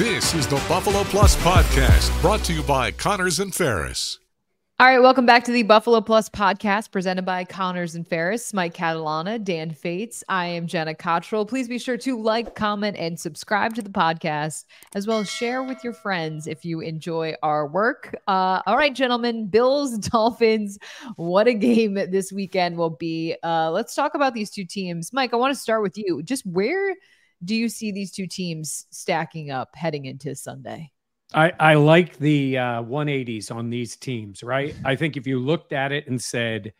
This is the Buffalo Plus Podcast, brought to you by Connors and Ferris. All right, welcome back to the Buffalo Plus podcast presented by Connors and Ferris, Mike Catalana, Dan Fetes. I am Jenna Cottrell. Please be sure to like, comment, and subscribe to the podcast, as well as share with your friends if you enjoy our work. Uh, all right, gentlemen, Bills, Dolphins, what a game this weekend will be. Uh, let's talk about these two teams. Mike, I want to start with you. Just where do you see these two teams stacking up heading into Sunday? I, I like the uh, 180s on these teams, right? I think if you looked at it and said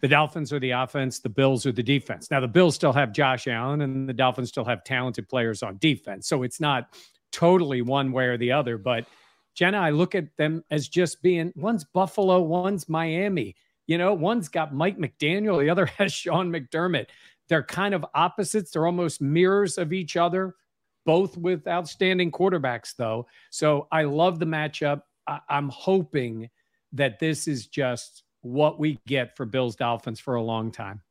the Dolphins are the offense, the Bills are the defense. Now, the Bills still have Josh Allen and the Dolphins still have talented players on defense. So it's not totally one way or the other. But Jenna, I look at them as just being one's Buffalo, one's Miami. You know, one's got Mike McDaniel, the other has Sean McDermott. They're kind of opposites. They're almost mirrors of each other, both with outstanding quarterbacks, though. So I love the matchup. I- I'm hoping that this is just what we get for Bills Dolphins for a long time.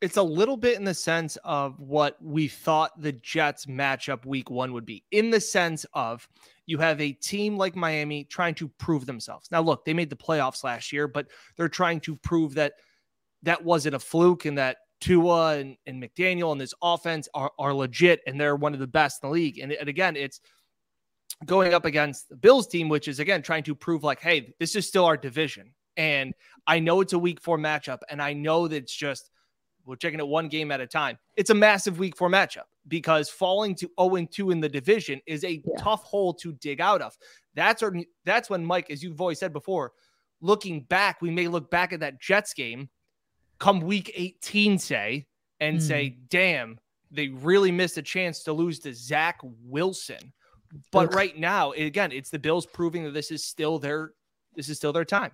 It's a little bit in the sense of what we thought the Jets matchup week one would be, in the sense of you have a team like Miami trying to prove themselves. Now, look, they made the playoffs last year, but they're trying to prove that that wasn't a fluke and that Tua and, and McDaniel and this offense are, are legit and they're one of the best in the league. And, and again, it's going up against the Bills team, which is again trying to prove like, hey, this is still our division. And I know it's a week four matchup, and I know that it's just we're checking it one game at a time. It's a massive week four matchup because falling to 0 2 in the division is a yeah. tough hole to dig out of. That's or that's when Mike, as you've always said before, looking back, we may look back at that Jets game come week 18, say, and mm. say, damn, they really missed a chance to lose to Zach Wilson. But right now, again, it's the Bills proving that this is still their this is still their time.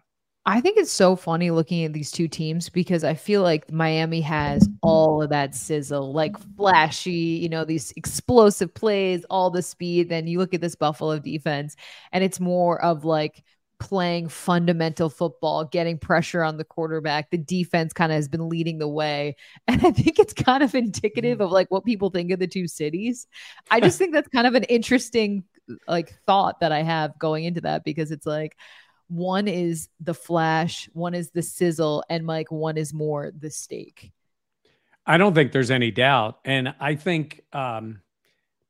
I think it's so funny looking at these two teams because I feel like Miami has all of that sizzle, like flashy, you know, these explosive plays, all the speed. Then you look at this Buffalo defense, and it's more of like playing fundamental football, getting pressure on the quarterback. The defense kind of has been leading the way. And I think it's kind of indicative mm-hmm. of like what people think of the two cities. I just think that's kind of an interesting like thought that I have going into that because it's like one is the flash, one is the sizzle, and like one is more the steak. I don't think there's any doubt. And I think um,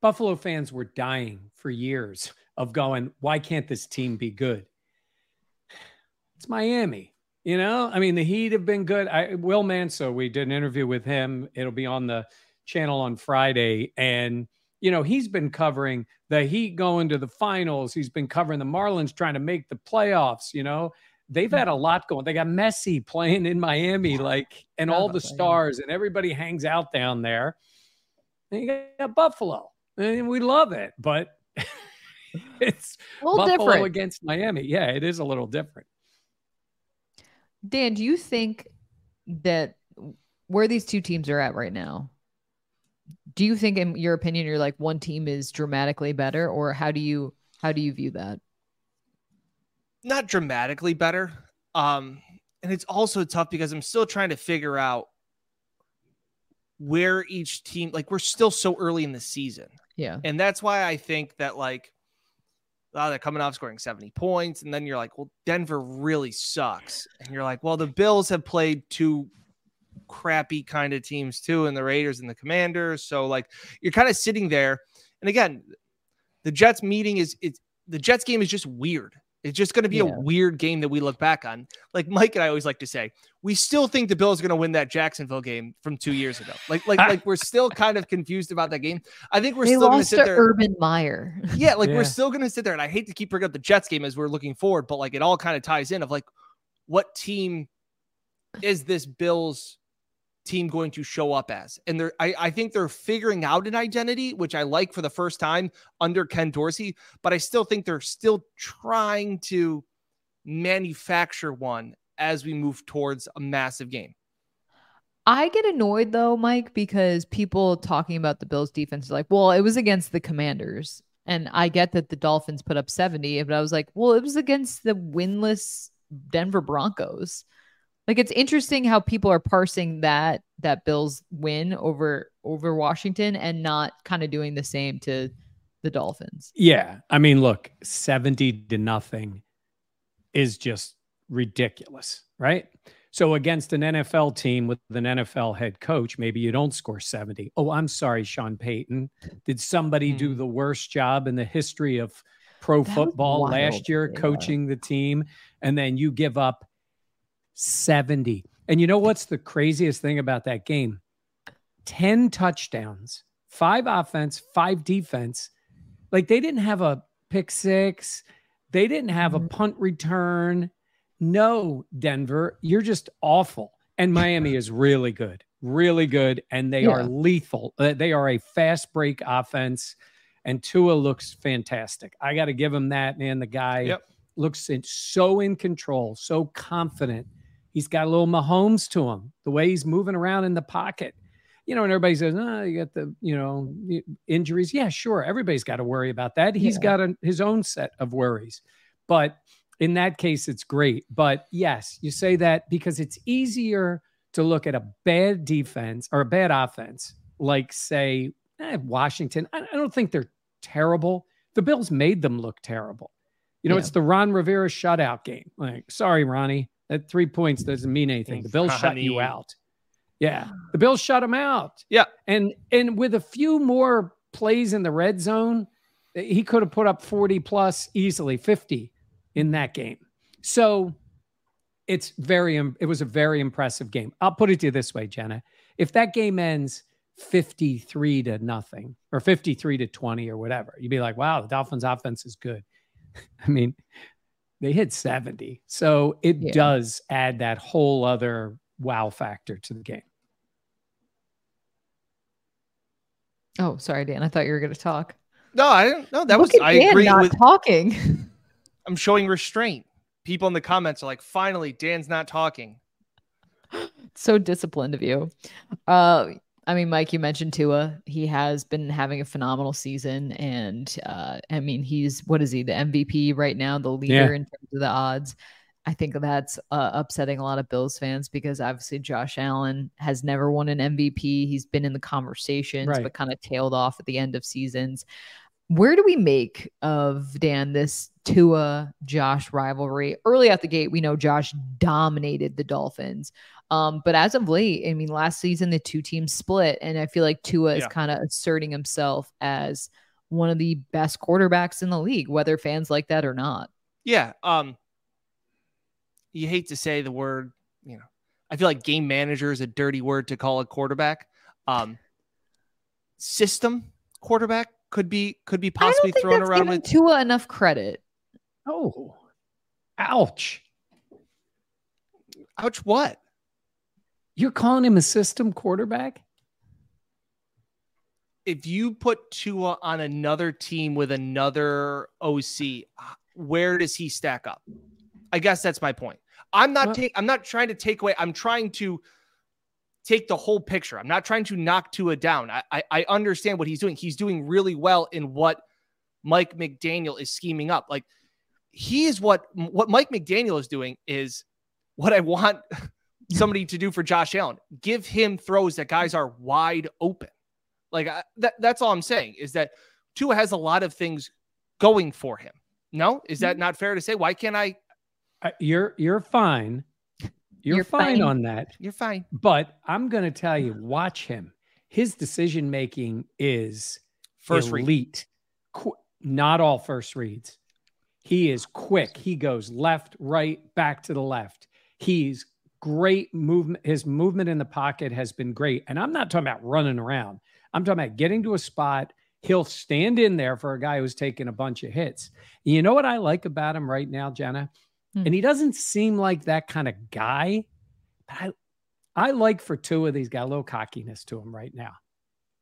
Buffalo fans were dying for years of going, why can't this team be good? It's Miami. You know, I mean, the Heat have been good. I, Will Manso, we did an interview with him. It'll be on the channel on Friday. And, you know, he's been covering the Heat going to the finals. He's been covering the Marlins trying to make the playoffs. You know, they've had a lot going. They got Messi playing in Miami, like, and all the stars, and everybody hangs out down there. And you got Buffalo, and we love it, but it's Buffalo different. against Miami. Yeah, it is a little different. Dan, do you think that where these two teams are at right now, do you think in your opinion you're like one team is dramatically better or how do you how do you view that? Not dramatically better. Um and it's also tough because I'm still trying to figure out where each team like we're still so early in the season. Yeah. And that's why I think that like oh, they're coming off scoring 70 points. And then you're like, well, Denver really sucks. And you're like, well, the Bills have played two crappy kind of teams too, and the Raiders and the Commanders. So like you're kind of sitting there. And again, the Jets meeting is it's the Jets game is just weird. It's just going to be Yeah. a weird game that we look back on. Like Mike and I always like to say, we still think the Bills are going to win that Jacksonville game from two years ago. Like, like, like we're still kind of confused about that game. I think we're they still going to lost sit to there. Urban Meyer. Yeah, like Yeah. we're still going to sit there, and I hate to keep bringing up the Jets game as we're looking forward, but like it all kind of ties in of like, what team is this Bills team going to show up as? And they're, I, I think they're figuring out an identity, which I like for the first time under Ken Dorsey, but I still think they're still trying to manufacture one as we move towards a massive game. I get annoyed though, Mike, because people talking about the Bills defense are like, well, it was against the Commanders. And I get that the Dolphins put up 70, but I was like, well, it was against the winless Denver Broncos. Like it's interesting how people are parsing that that Bills win over over Washington and not kind of doing the same to the Dolphins. Yeah. I mean, look, 70 to nothing is just ridiculous, right? So against an NFL team with an NFL head coach, maybe you don't score 70. Oh, I'm sorry, Sean Payton. Did somebody do Hmm. the worst job in the history of pro That football last year Yeah. coaching the team? And then you give up 70. And you know what's the craziest thing about that game? 10 touchdowns, five offense, five defense. Like they didn't have a pick six, they didn't have a Mhm. punt return. No, Denver, you're just awful. And Miami is really good, really good. And they are lethal. Uh, They are a fast break offense. And Tua looks fantastic. I got to give him that, man. The guy Yep. looks in, so in control, so confident. He's got a little Mahomes to him, the way he's moving around in the pocket. You know, and everybody says, oh, you got the, you know, injuries. Yeah, sure. Everybody's got to worry about that. He's Yeah. got a, his own set of worries. But in that case, it's great. But yes, you say that because it's easier to look at a bad defense or a bad offense, like, say, eh, Washington. I, I don't think they're terrible. The Bills made them look terrible. You know, Yeah. it's the Ron Rivera shutout game. Like, sorry, Ronnie, that three points doesn't mean anything. The Bills shut you out. Yeah, the Bills shut him out. Yeah. and and with a few more plays in the red zone, he could have put up forty plus easily, fifty in that game. So it's very. It was a very impressive game. I'll put it to you this way, Jenna: if that game ends fifty-three to nothing or fifty-three to twenty or whatever, you'd be like, "Wow, the Dolphins' offense is good." I mean, they hit 70. So it Yeah. does add that whole other wow factor to the game. Oh, sorry, Dan. I thought you were going to talk. No, I didn't. No, that Look was. at I Dan agree not with. talking. I'm showing restraint. People in the comments are like, finally, Dan's not talking. so disciplined of you. Uh, I mean, Mike, you mentioned Tua. He has been having a phenomenal season, and uh, I mean, he's what is he? The MVP right now, the leader Yeah. in terms of the odds. I think that's uh, upsetting a lot of Bills fans because obviously Josh Allen has never won an MVP. He's been in the conversations, Right. but kind of tailed off at the end of seasons. Where do we make of Dan this Tua Josh rivalry? Early out the gate, we know Josh dominated the Dolphins. Um, but as of late, I mean, last season the two teams split, and I feel like Tua is kind of asserting himself as one of the best quarterbacks in the league, whether fans like that or not. Yeah. Um. You hate to say the word. You know, I feel like game manager is a dirty word to call a quarterback. Um. System quarterback could be could be possibly I don't think thrown around with. Tua enough credit. Oh, ouch. Ouch! What? You're calling him a system quarterback? if you put Tua on another team with another OC, where does he stack up? I guess that's my point. I'm not Well- take, I'm not trying to take away. I'm trying to take the whole picture. I'm not trying to knock Tua down. I, I I understand what he's doing. He's doing really well in what Mike McDaniel is scheming up. Like he is what what Mike McDaniel is doing is what I want somebody to do for Josh Allen. Give him throws that guys are wide open. Like I, that, that's all I'm saying is that Tua has a lot of things going for him. No, is that not fair to say? Why can't I? Uh, You're you're fine. You're, You're fine, fine. on that. You're fine. But I'm going to tell you, watch him. His decision making is First read. elite. Qu- not all first reads. He is quick. He goes left, right, back to the left. He's great movement. His movement in the pocket has been great. And I'm not talking about running around. I'm talking about getting to a spot. He'll stand in there for a guy who's taking a bunch of hits. You know what I like about him right now, Jenna? Hmm. And he doesn't seem like that kind of guy. But I, I like for two of these got a little cockiness to him right now.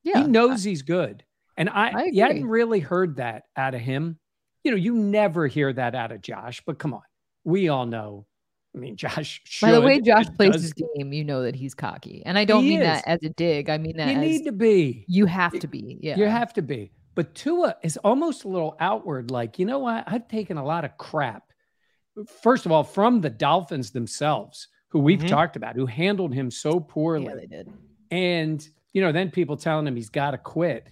Yeah. He knows he's good. And I, I you hadn't really heard that out of him. You know, you never hear that out of Josh, but come on. We all know. I mean, Josh By the way Josh plays does- his game, you know that he's cocky. And I don't He mean is. that as a dig. I mean that You as need to be. you have to be. Yeah. You have to be. But Tua is almost a little outward, like, you know what? I've taken a lot of crap. First of all, from the Dolphins themselves, who we've Mhm. talked about, who handled him so poorly. yeah, they did. And, you know, then people telling him he's got to quit.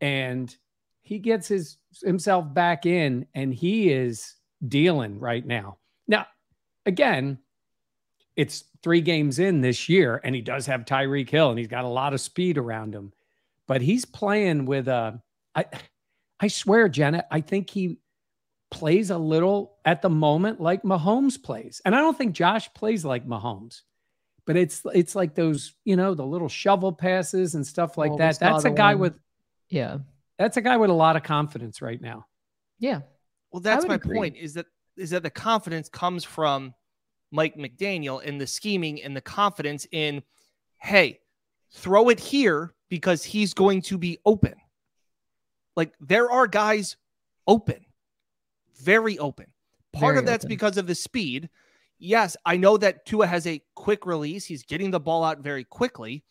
And he gets his himself back in and he is dealing right now. Now, again, it's three games in this year, and he does have Tyreek Hill and he's got a lot of speed around him. But he's playing with a I I swear, Jenna, I think he plays a little at the moment like Mahomes plays. And I don't think Josh plays like Mahomes but it's it's like those you know the little shovel passes and stuff like Well, we that that's a guy one- with Yeah. that's a guy with a lot of confidence right now Yeah. Well, that's my agree. point. Is that is that the confidence comes from Mike McDaniel and the scheming and the confidence in, hey, throw it here because he's going to be open. Like there are guys open, very open. Part Very of that's open. because of the speed. Yes, I know that Tua has a quick release. He's getting the ball out very quickly.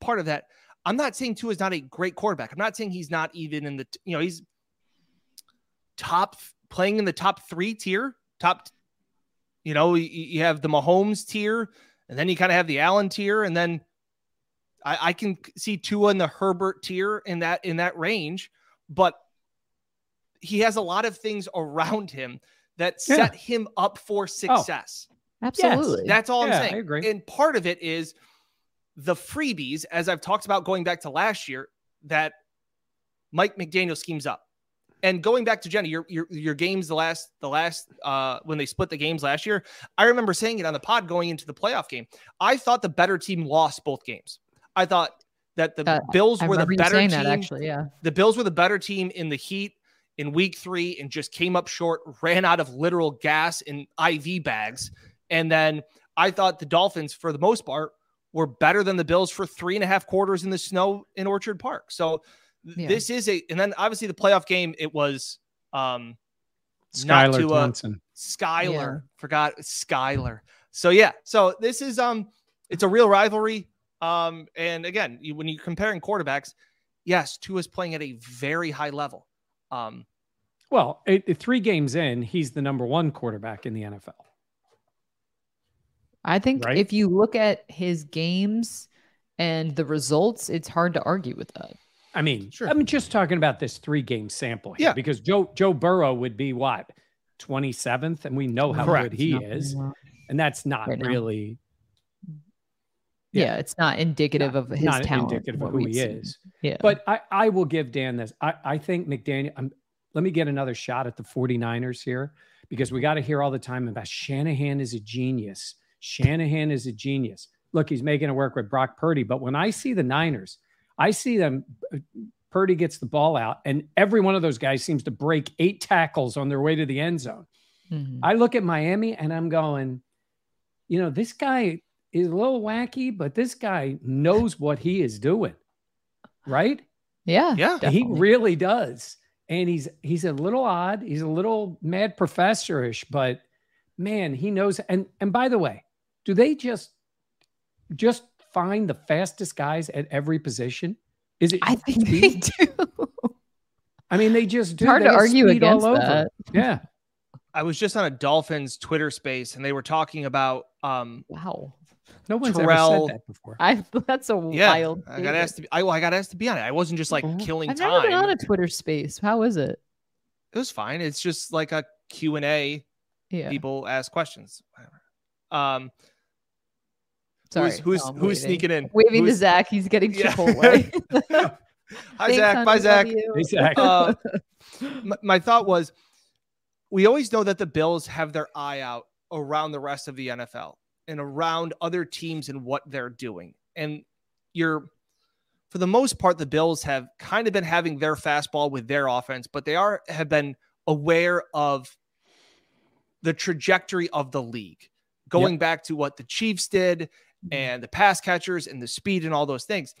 Part of that. I'm not saying Tua is not a great quarterback. I'm not saying he's not even in the, you know, he's top playing in the top three tier, top, you know, you, you have the Mahomes tier, and then you kind of have the Allen tier, and then I, I can see Tua in the Herbert tier in that in that range, but he has a lot of things around him that Yeah. set him up for oh. success. Absolutely. That's all Yeah, I I'm saying. I agree. And part of it is the freebies, as I've talked about going back to last year, that Mike McDaniel schemes up. And going back to Jenny, your your your games the last the last uh when they split the games last year, I remember saying it on the pod going into the playoff game. I thought the better team lost both games. I thought that the Uh, Bills were the better saying team. that actually. Yeah. The Bills were the better team in the heat in week three and just came up short, ran out of literal gas in IV bags. And then I thought the Dolphins, for the most part, were better than the Bills for three and a half quarters in the snow in Orchard Park. So Yeah. this is a, and then obviously the playoff game, it was um Not skylar to, uh, johnson Skyler. Forgot Skyler. So yeah, so this is um it's a real rivalry. Um, and again, you, when you're comparing quarterbacks, yes, Tua's playing at a very high level. Um, well it, it- three games in he's the number one quarterback in the nfl I think Right? if you look at his games and the results, it's hard to argue with that. I mean Sure. i'm just talking about this three game sample here Yeah. because joe joe burrow would be what 27th and we know how Correct. good he Not- is and that's not Right really Yeah, Yeah. it's not indicative of his not talent. indicative of who he seen. is Yeah. But I, I will give Dan this. I, I think McDaniel, I'm, let me get another shot at the 49ers here because we got to hear all the time about Shanahan is a genius. Shanahan is a genius. Look, he's making it work with Brock Purdy. But when I see the Niners, I see them. Purdy gets the ball out, and every one of those guys seems to break eight tackles on their way to the end zone. Mhm. I look at Miami and I'm going, you know, this guy is a little wacky, but this guy knows what he is doing. Right? yeah. Yeah. He really does. And he's he's a little odd. He's a little mad professorish, but man, he knows. And and by the way, do they just just find the fastest guys at every position? Is it I think they do. I mean, they just do. It's hard They to argue speed all against over. that. Yeah. I was just on a Dolphins Twitter space and they were talking about um Wow. No one's Terrell- ever said that before. I that's a yeah, wild. I got asked to be I, well, I got asked to be on it. I wasn't just like Mhm. killing I've time. never been on a Twitter space. How is it? it was fine. It's just like a Q&A Yeah. people ask questions whatever. um Sorry, who's who's, no, who's sneaking in? Waving to Who's- Zach. He's getting Yeah. Chipotle. Hi Thanks, Zach. honey, Bye love Zach. you. Exactly. Uh, my, my thought was we always know that the Bills have their eye out around the rest of the NFL and around other teams and what they're doing. And you're, for the most part, the Bills have kind of been having their fastball with their offense, but they are have been aware of the trajectory of the league, going back to what the Chiefs did and the pass catchers and the speed and all those things.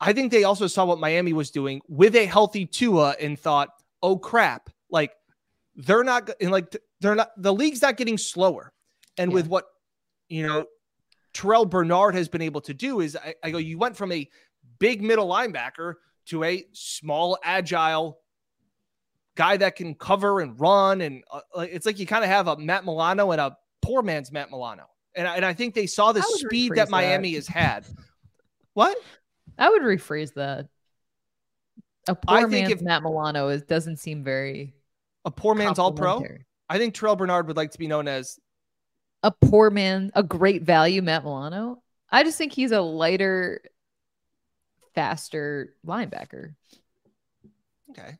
I think they also saw what Miami was doing with a healthy Tua and thought, "Oh crap! Like they're not and like they're not the league's not getting slower." And with what you know, Terrel Bernard has been able to do is, I, I go, you went from a big middle linebacker to a small, agile guy that can cover and run, and uh, it's like you kind of have a Matt Milano and a poor man's Matt Milano. And I, and I think they saw the speed that that. Miami has had. What? I would rephrase that. A I poor think man's if- Matt Milano is doesn't seem very A poor man's all pro? I think Terrel Bernard would like to be known as A poor man, a great value Matt Milano. I just think he's a lighter, faster linebacker. okay,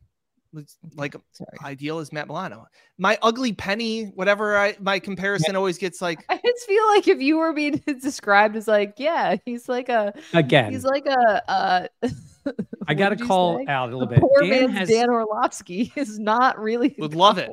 like Sorry. ideal as Matt Milano. My ugly penny, whatever. I my comparison always gets like I just feel like if you were being described as like, yeah, he's like a Again, he's like a uh I got to to call out a little bit. Poor Dan man's has, Dan Orlovsky is not really would love it.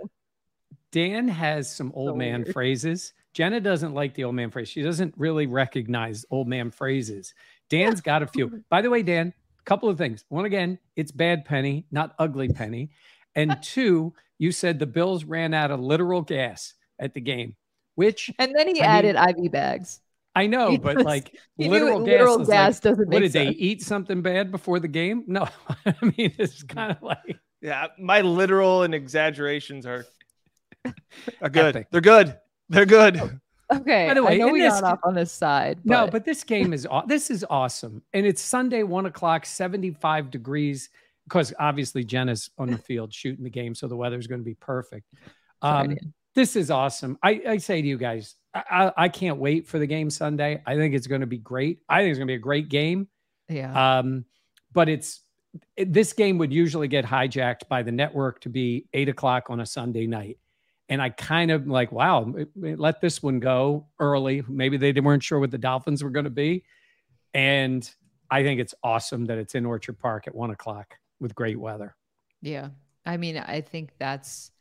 Dan has some old So man weird. phrases. Jenna doesn't like the old man phrase. She doesn't really recognize old man phrases. Dan's got a few. By the way, Dan, a couple of things. One, again, it's bad penny, not ugly penny. And two, you said the Bills ran out of literal gas at the game, which And then he I mean, added IV bags. I know, He but was- like literal gas, literal is gas like, doesn't what make did they eat something bad before the game? No, I mean it's kind of like Yeah, my literal and exaggerations are are good. Epic. They're good. They're good. Oh, Okay. By the way, I know we this- got off on this side. No, but but this game is this is awesome, and it's Sunday one o'clock, seventy five degrees. Because obviously Jenna's on the field shooting the game, so the weather's going to be perfect. Um, this is awesome. I, I say to you guys, I, I, can't wait for the game Sunday. I think it's going to be great. I think it's going to be a great game. yeah. Um, but it's it- this game would usually get hijacked by the network to be eight o'clock on a Sunday night. And I kind of like, wow, let this one go early. Maybe they weren't sure what the Dolphins were going to be. And I think it's awesome that it's in Orchard Park at one o'clock with great weather. Yeah. I mean, I think that's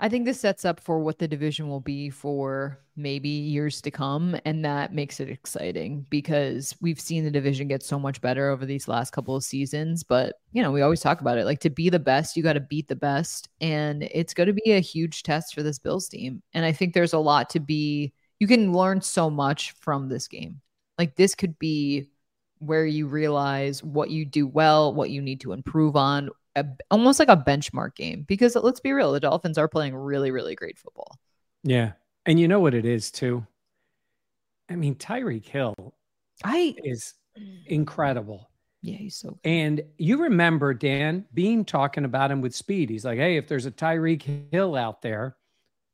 I think this sets up for what the division will be for maybe years to come and that makes it exciting because we've seen the division get so much better over these last couple of seasons, but you know, we always talk about it like to be the best, you got to beat the best and it's going to be a huge test for this Bills team. And I think there's a lot to be you can learn so much from this game. Like this could be where you realize what you do well, what you need to improve on, a, almost like a benchmark game. Because let's be real, the Dolphins are playing really, really great football. Yeah. And you know what it is too? I mean, Tyreek Hill I is incredible. yeah, he's so And you remember Dan Bean talking about him with speed. He's like, "Hey, if there's a Tyreek Hill out there,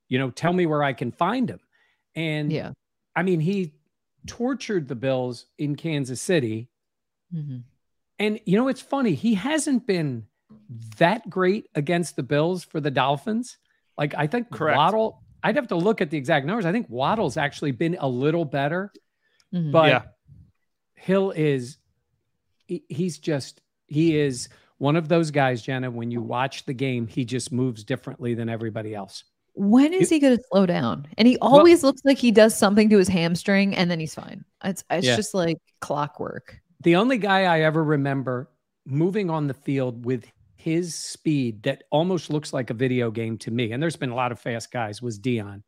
you know, tell me where I can find him." And yeah. I mean, he tortured the Bills in Kansas City. Mhm. And you know, it's funny. He hasn't been that great against the Bills for the Dolphins. Like I think Correct. Waddle. I'd have to look at the exact numbers. I think Waddle's actually been a little better, Mhm. but Yeah. Hill is he's just he is one of those guys, Jenna. When you watch the game, he just moves differently than everybody else. when is he going to slow down? And he always looks like he does something to his hamstring and then he's fine. It's it's Yeah. just like clockwork. The only guy I ever remember moving on the field with his speed that almost looks like a video game to me, and there's been a lot of fast guys, was Deion.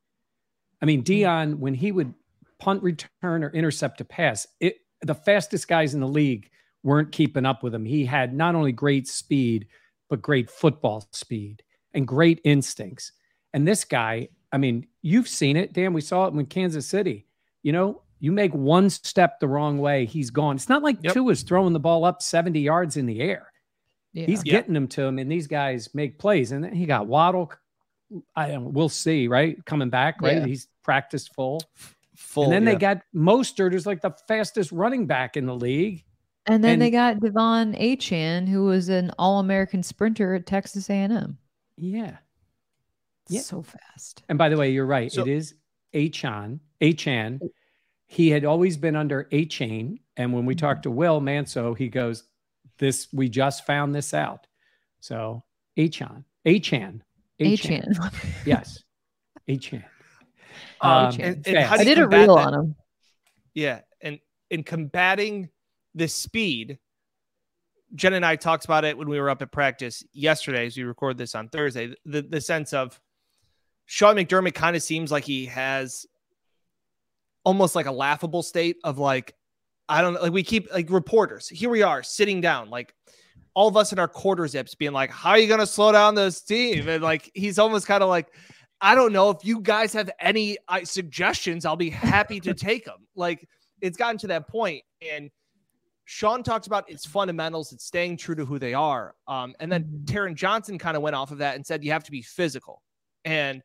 I mean, mm-hmm. Deion, when he would punt, return, or intercept a pass, it the fastest guys in the league weren't keeping up with him. He had not only great speed, but great football speed and great instincts. And this guy, I mean, you've seen it, Dan. We saw it in Kansas City. You know, you make one step the wrong way, he's gone. It's not like Yep. Tua's throwing the ball up 70 yards in the air. Yeah. He's Yeah. getting them to him, and these guys make plays. And then he got Waddle. I don't, we'll see, right? Coming back, right? Yeah. He's practiced full. Full, and then yeah. they got Mostert, who's like the fastest running back in the league. And then they got De'Von Achane, who was an All-American sprinter at Texas A&M. Yeah. Yeah. So fast. And by the way, you're right. So- it is Achane. Achane. He had always been under a chain. And when we Mm-hmm. talked to Will Manso, he goes, This, we just found this out. So Achane. Achane. Achane. Yes. Achane. Um, and, and how I did a combat reel that? on him. Yeah, and in combating the speed, Jen and I talked about it when we were up at practice yesterday, as we record this on Thursday. The the sense of Sean McDermott kind of seems like he has almost like a laughable state of like, I don't like we keep like reporters. Here we are sitting down, like all of us in our quarter zips being like, How are you gonna slow down this team? And like he's almost kind of like, I don't know if you guys have any uh, suggestions, I'll be happy to take them. Like it's gotten to that point, and Sean talked about its fundamentals, it's staying true to who they are. Um, and then Taron Johnson kind of went off of that and said you have to be physical. And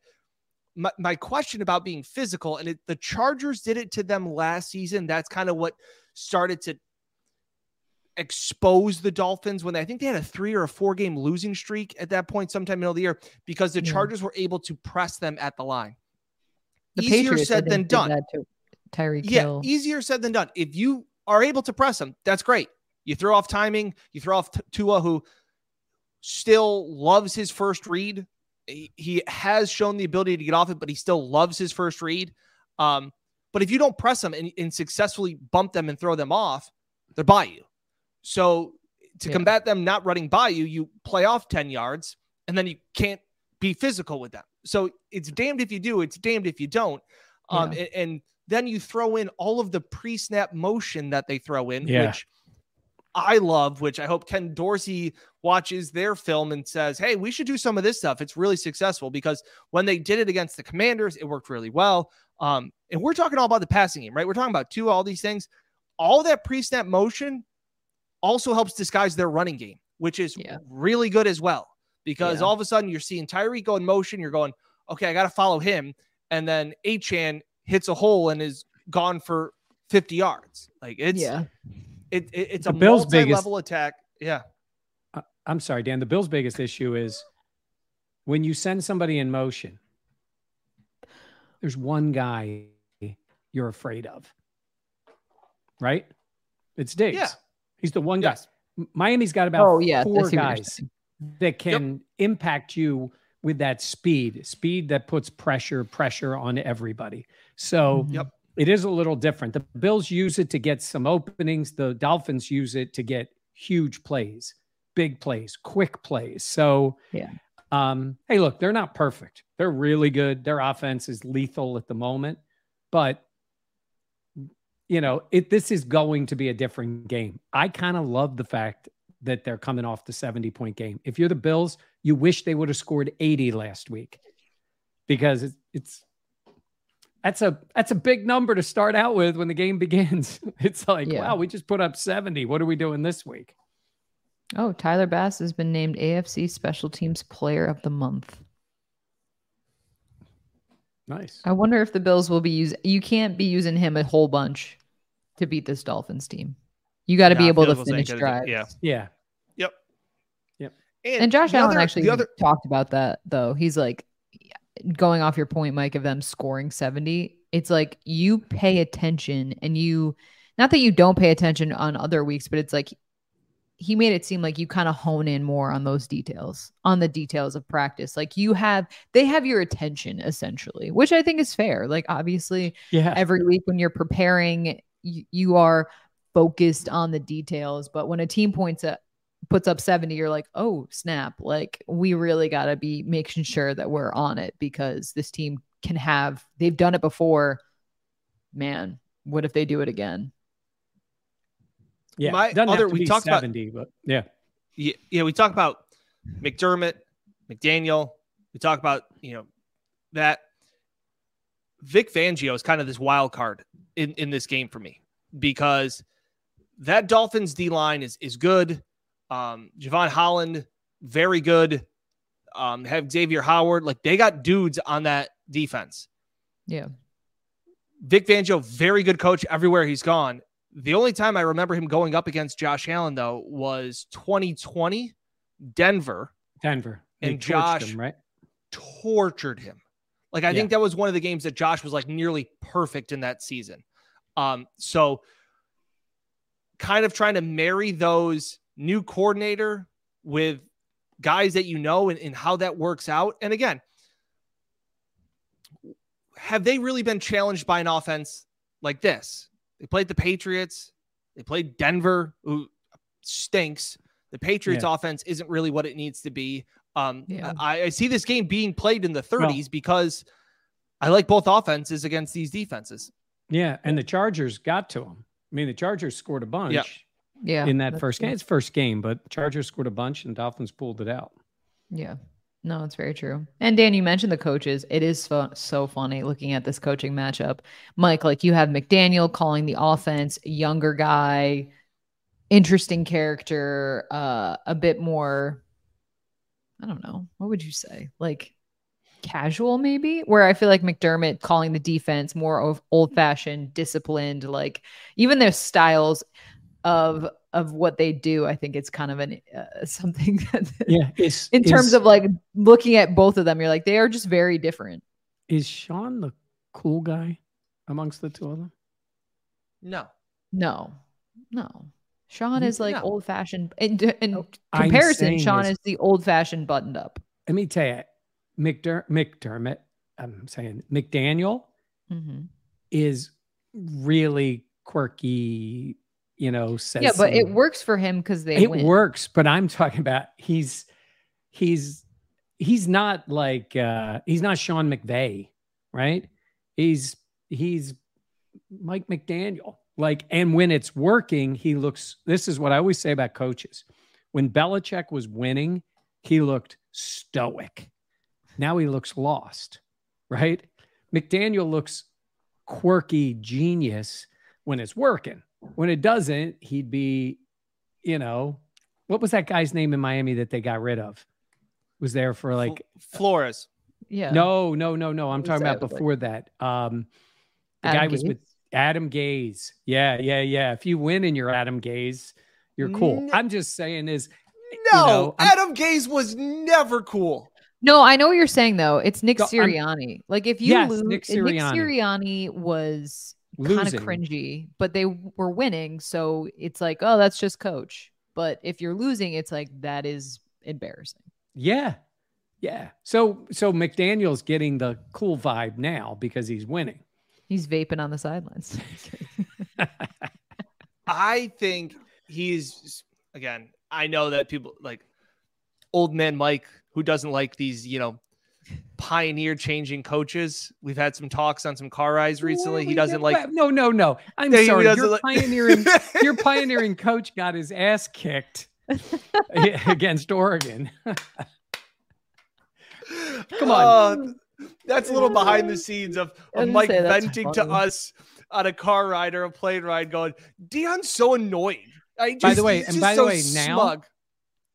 my, my question about being physical, and it, the Chargers did it to them last season. That's kind of what started to expose the Dolphins when they, I think they had a three or a four game losing streak at that point, sometime middle of the year, because the Yeah. Chargers were able to press them at the line. The Easier Patriots said than done. Tyreek Yeah, Hill. easier said than done. If you are able to press them, that's great. You throw off timing, you throw off Tua, who still loves his first read. He, he has shown the ability to get off it, but he still loves his first read. Um, but if you don't press them and, and successfully bump them and throw them off, they're by you. So to Yeah. combat them not running by you, you play off 10 yards and then you can't be physical with them. So it's damned if you do, it's damned if you don't. Um, Yeah. a- and, then you throw in all of the pre-snap motion that they throw in, Yeah. which I love, which I hope Ken Dorsey watches their film and says, Hey, we should do some of this stuff. It's really successful because when they did it against the commanders, it worked really well. Um, and we're talking all about the passing game, right? We're talking about Tua, all these things. All that pre-snap motion also helps disguise their running game, which is Yeah. really good as well. Because Yeah. all of a sudden you're seeing Tyreek go in motion, you're going, okay, I got to follow him. And then Achane hits a hole and is gone for 50 yards. Like it's yeah. it, it- it's The a Bills' biggest- multi-level attack. Yeah. I- I'm sorry, Dan. The Bills' biggest issue is when you send somebody in motion, there's one guy you're afraid of, right? It's Diggs. Yeah. He's the one guy. Yes. M- Miami's got about Oh, yeah. Four see what you're guys that can impact you with that speed, speed that puts pressure, pressure on everybody. So Mhm. Yep. it is a little different. The Bills use it to get some openings. The Dolphins use it to get huge plays, big plays, quick plays. So Yeah. um, hey, look, they're not perfect. They're really good. Their offense is lethal at the moment, but you know, it this is going to be a different game. I kind of love the fact that they're coming off the 70 point game. If you're the Bills, you wish they would have scored 80 last week because it's, it's that's a that's a big number to start out with when the game begins. It's like, Yeah. wow, we just put up 70. What are we doing this week? Oh, Tyler Bass has been named AFC Special Teams Player of the Month. Nice. I wonder if the Bills will be using. You can't be using him a whole bunch to beat this Dolphins team. You got to be able to finish gonna drives. yeah. Yeah. Yep. Yep. And Josh the Allen other- actually other talked about that though. He's like going off your point, Mike, of them scoring 70. It's like you pay attention and you not that you don't pay attention on other weeks, but it's like he made it seem like you kind of hone in more on those details, on the details of practice. Like you have they have your attention essentially, which I think is fair. Like obviously Yeah. every week when you're preparing you, you are focused on the details but when a team points at puts up 70 you're like oh snap like we really got to be making sure that we're on it because this team can have they've done it before man what if they do it again Yeah. My Doesn't have other- to we be talked about- 70, but yeah. yeah, yeah, we talk about McDermott, McDaniel. We talk about you know that Vic Fangio is kind of this wild card in in this game for me because that Dolphins D line is is good. Um, Jevon Holland, very good. Um, have Xavier Howard, like they got dudes on that defense. yeah Vic Fangio, very good coach everywhere he's gone. The only time I remember him going up against Josh Allen though was 2020 Denver. Denver. They And torched Josh- him, right? tortured him. Like I Yeah. think that was one of the games that Josh was like nearly perfect in that season. Um, so kind of trying to marry those new coordinator with guys that you know and, and how that works out. And again, have they really been challenged by an offense like this? They played the Patriots, they played Denver, who stinks. The Patriots Yeah. offense isn't really what it needs to be. Um, Yeah. I, I see this game being played in the 30s because I like both offenses against these defenses. Yeah. And the Chargers got to them. I mean, the Chargers scored a bunch Yeah. yeah in that first true. game. It's first game, but Chargers scored a bunch and Dolphins pulled it out. Yeah. No, it's very true. And Dan, you mentioned the coaches. It is so, so funny looking at this coaching matchup. Mike, like you have McDaniel calling the offense, younger guy, interesting character, uh, a bit more, I don't know, what would you say? Like casual, maybe? Where I feel like McDermott calling the defense more of old fashioned, disciplined, like even their styles of of what they do i think it's kind of an uh, something that Yeah. Is, in terms is- of like looking at both of them, you're like they are just very different. is Sean the cool guy amongst the two of them? No. No, no. Sean is like no. old fashioned. In, in comparison, Sean is- is the old fashioned buttoned up. Let me tell you, McDer- McDermott, I'm saying McDaniel Mhm. is really quirky, you know, says Yeah, but it works for him because they it win. works, but I'm talking about he's he's he's not like uh he's not Sean McVay, right? He's he's Mike McDaniel. Like, and when it's working, he looks this is what I always say about coaches. When Belichick was winning, he looked stoic. Now he looks lost, right? McDaniel looks quirky genius when it's working. When it doesn't, he'd be, you know, what was that guy's name in Miami that they got rid of? Was there for like Fl- Flores. Yeah. no, no, no, no. I'm talking that? about Like- before that. Um the Adam guy was with Adam Gase. Yeah, yeah, yeah. If you win and you're Adam Gase, you're cool. N- I'm just saying is No, know, Adam Gase was never cool. No, I know what you're saying though. It's Nick So, Sirianni. like if you Yes, lose, Nick Nick Sirianni. Sirianni was kind of cringy, but they were winning, so it's like, oh, that's just coach. But if you're losing, it's like that is embarrassing. Yeah. Yeah. So so McDaniel's getting the cool vibe now because he's winning. He's vaping on the sidelines. I think he's again. I know that people like old man Mike, who doesn't like these, you know, pioneer changing coaches. We've had some talks on some car rides recently. He doesn't like. No, no, no. I'm Yeah, sorry. doesn't Your like- pioneering your pioneering coach got his ass kicked against Oregon. Come on. Uh, that's a little behind the scenes of, I of Mike gonna venting to us on a car ride or a plane ride, going, "Deion's so annoying." I just, By the way, and just by the so way, now- smug.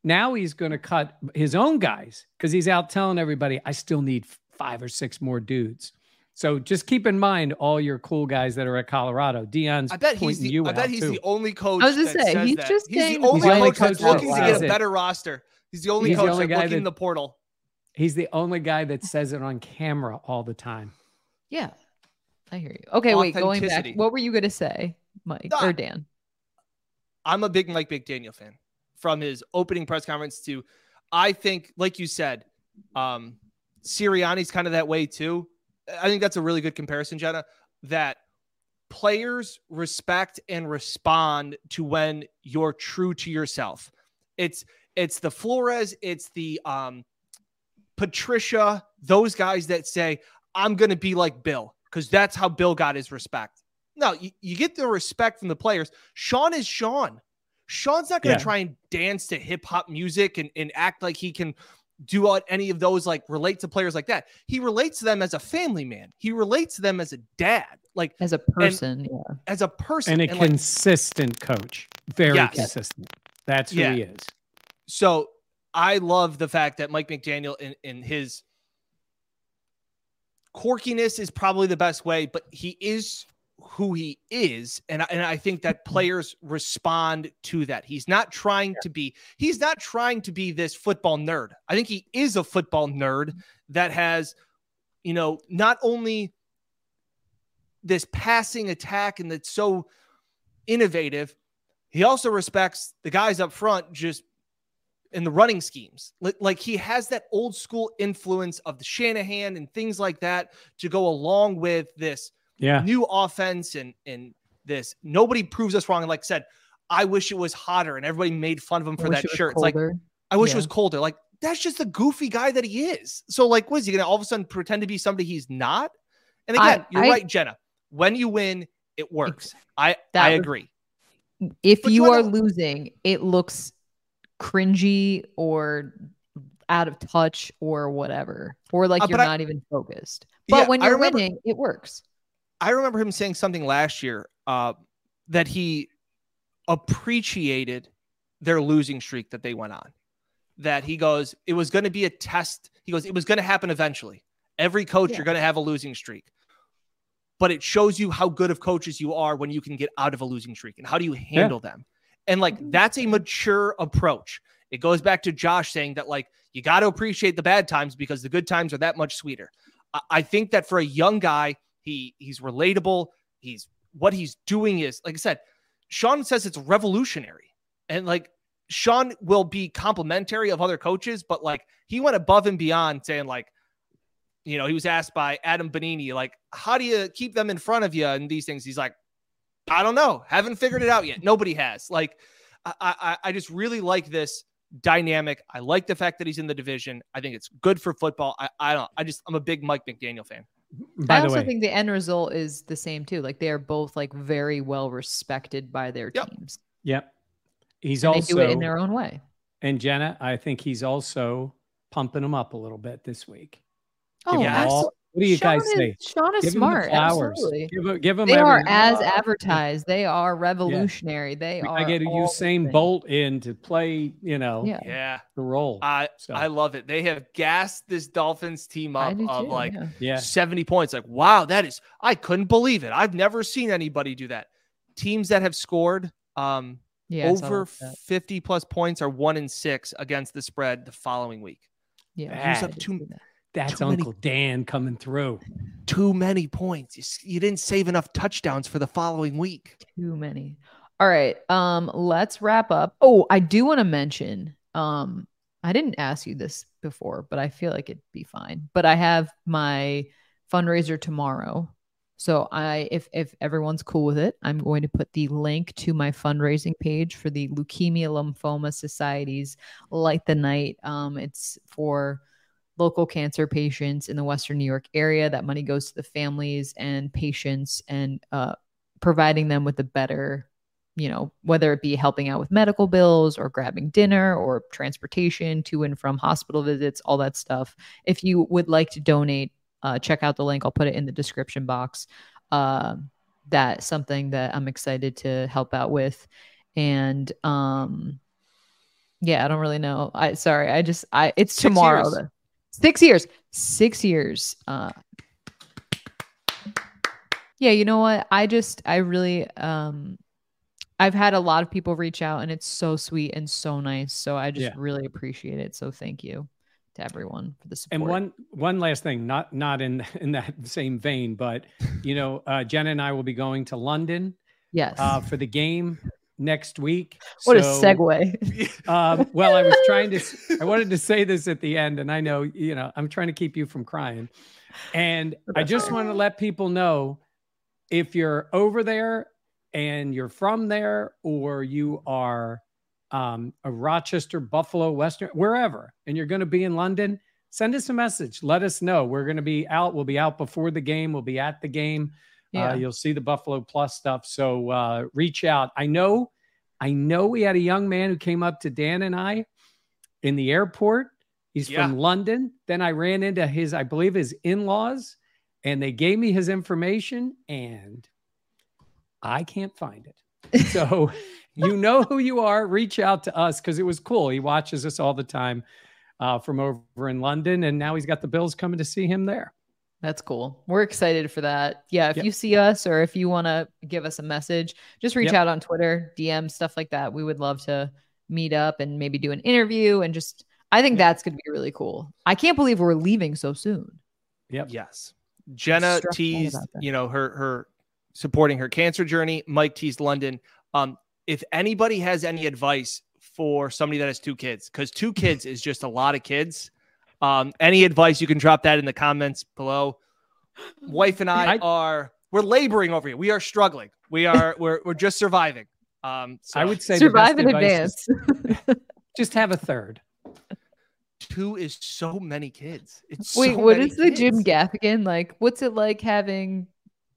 Now he's going to cut his own guys because he's out telling everybody, I still need five or six more dudes. So just keep in mind all your cool guys that are at Colorado. Deion's I bet he's the, you I bet he's too. the only coach. I was gonna say, he's that. just he's saying- the only He's the only coach that's coach that looking to get a better roster. He's the only He's the coach only that's guy looking in the portal. He's the only guy that says it on camera all the time. yeah, I hear you. Okay, wait, going back, what were you gonna say, Mike Ah. or Dan? I'm a big Mike McDaniel fan. From his opening press conference to, I think, like you said, um, Sirianni's kind of that way too. I think that's a really good comparison, Jenna. That players respect and respond to when you're true to yourself. It's it's the Flores, it's the um, Patricia, those guys that say, "I'm going to be like Bill," because that's how Bill got his respect. No, you, you get the respect from the players. Sean is Sean. Sean's not going to Yeah. try and dance to hip hop music and, and act like he can do any of those like relate to players like that. He relates to them as a family man. He relates to them as a dad, like As a person, yeah. as a person. And a like, consistent coach. Very Yes. consistent. That's who Yeah. he is. so I love the fact that Mike McDaniel in, in his quirkiness is probably the best way, but he is who he is and I, and I think that mm-hmm. players respond to that. He's not trying to be he's not trying to be this football nerd. I think he is a football nerd mm-hmm. that has you know not only this passing attack and that's so innovative, he also respects the guys up front just in the running schemes. Like, like he has that old school influence of the Shanahan and things like that to go along with this Yeah. new offense and and this nobody proves us wrong. And like I said, I wish it was hotter and everybody made fun of him for that it shirt. It's like. I wish it was colder. Like that's just the goofy guy that he is. So like, what is he gonna all of a sudden pretend to be somebody he's not? And I- again, you're I- right, Jenna. When you win, it works. I That I was- agree. if But you you are wanna- losing, it looks cringy or out of touch or whatever, or like Uh, you're but I- not even focused. But Yeah, when you're remember- winning, it works. I remember him saying something last year uh, that he appreciated their losing streak that they went on. That he goes, it was going to be a test. He goes, it was going to happen eventually. Every coach, Yeah. you're going to have a losing streak. But it shows you how good of coaches you are when you can get out of a losing streak and how do you handle them. And like that's a mature approach. It goes back to Josh saying that like you got to appreciate the bad times because the good times are that much sweeter. I, I think that for a young guy, he he's relatable. He's what he's doing is like I said, Sean says it's revolutionary. And like Sean will be complimentary of other coaches, but like he went above and beyond saying like, you know, he was asked by Adam Benini, like, how do you keep them in front of you and these things? He's like, I don't know. Haven't figured it out yet. Nobody has. Like, I, I, I just really like this dynamic. I like the fact that he's in the division. I think it's good for football. I, I don't. I just I'm a big Mike McDaniel fan. By I the also way, think the end result is the same too. Like they are both like very well respected by their Yep. teams. yep. He's And also they do it in their own way. and Jenna, I think he's also pumping them up a little bit this week. Oh, Give 'em yes. all- what do you Sean guys is, say? Sean is Give 'em the smart. flowers. Absolutely. Give, 'em- give 'em They are as advertised. They are revolutionary. They are. I get a the Usain things. Bolt in to play, you know, Yeah. Yeah, the role. I So- I love it. They have gassed this Dolphins team up of too, like yeah. yeah. 70 points. Like, wow, that is I couldn't believe it. I've never seen anybody do that. Teams that have scored um Yeah, over that. 50 plus points are one in six against the spread the following week. Yeah, Use Bad. up two That's too many- Uncle Dan coming through. too many points. You, you didn't save enough touchdowns for the following week. too many. All right. Um, let's wrap up. Oh, I do want to mention. Um, I didn't ask you this before, but I feel like it'd be fine. But I have my fundraiser tomorrow. So I if if everyone's cool with it, I'm going to put the link to my fundraising page for the Leukemia Lymphoma Society's Light the Night. Um, it's for local cancer patients in the Western New York area. That money goes to the families and patients and uh, providing them with a better, you know, whether it be helping out with medical bills or grabbing dinner or transportation to and from hospital visits, all that stuff. If you would like to donate, uh, check out the link. I'll put it in the description box. Uh, that's something that I'm excited to help out with. And um, yeah, I don't really know. I sorry, I just I it's tomorrow. Six years. Six years. Uh yeah, you know what? I just I really um I've had a lot of people reach out and it's so sweet and so nice. So I just Yeah. really appreciate it. So thank you to everyone for the support. And one one last thing, not not in in that same vein, but you know, uh, Jenna and I will be going to London yes. uh, for the game next week. what a segue. Um, well, I was trying to, I wanted to say this at the end, and I know, you know, I'm trying to keep you from crying. And I just want to let people know if you're over there and you're from there, or you are um, a Rochester, Buffalo, Western, wherever, and you're going to be in London, send us a message. Let us know. We're going to be out. We'll be out before the game. We'll be at the game. Yeah. Uh, you'll see the Buffalo Plus stuff. So uh, reach out. I know, I know we had a young man who came up to Dan and I in the airport. He's Yeah. from London. Then I ran into his, I believe, his in laws, and they gave me his information, and I can't find it. So you know who you are. Reach out to us because it was cool. He watches us all the time uh, from over in London, and now he's got the Bills coming to see him there. That's cool. We're excited for that. Yeah. If Yep. you see us or if you want to give us a message, just reach Yep. out on Twitter, DM, stuff like that. We would love to meet up and maybe do an interview and just, I think that's going to be really cool. I can't believe we're leaving so soon. Yep. Yes. Jenna teased, you know, her her supporting her cancer journey. Mike teased London. Um, if anybody has any advice for somebody that has two kids, because two kids is just a lot of kids. Um, any advice you can drop that in the comments below. Wife and I, I- are we're laboring over here. We are struggling. We are we're we're just surviving. Um, so I would say Survive in advance. just have a third. two is so many kids. It's Wait, so what many is the Jim kids. Gaffigan? Like, what's it like having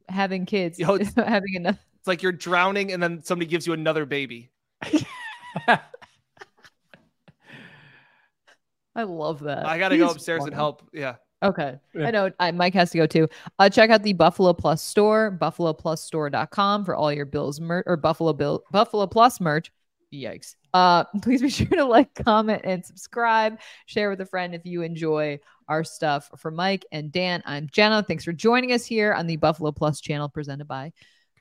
having kids? Yo, it's- having enough. It's like you're drowning and then somebody gives you another baby. I love that. I gotta go upstairs funny. and help. Yeah. Okay. Yeah. I know I, Mike has to go too. Uh, check out the Buffalo Plus store, buffaloplusstore.com for all your Bills merch or Buffalo Bill Buffalo Plus merch. Yikes. Uh, please be sure to like, comment, and subscribe. Share with a friend if you enjoy our stuff. For Mike and Dan, I'm Jenna. Thanks for joining us here on the Buffalo Plus channel presented by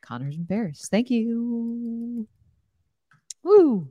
Connors and Bears. Thank you. Woo.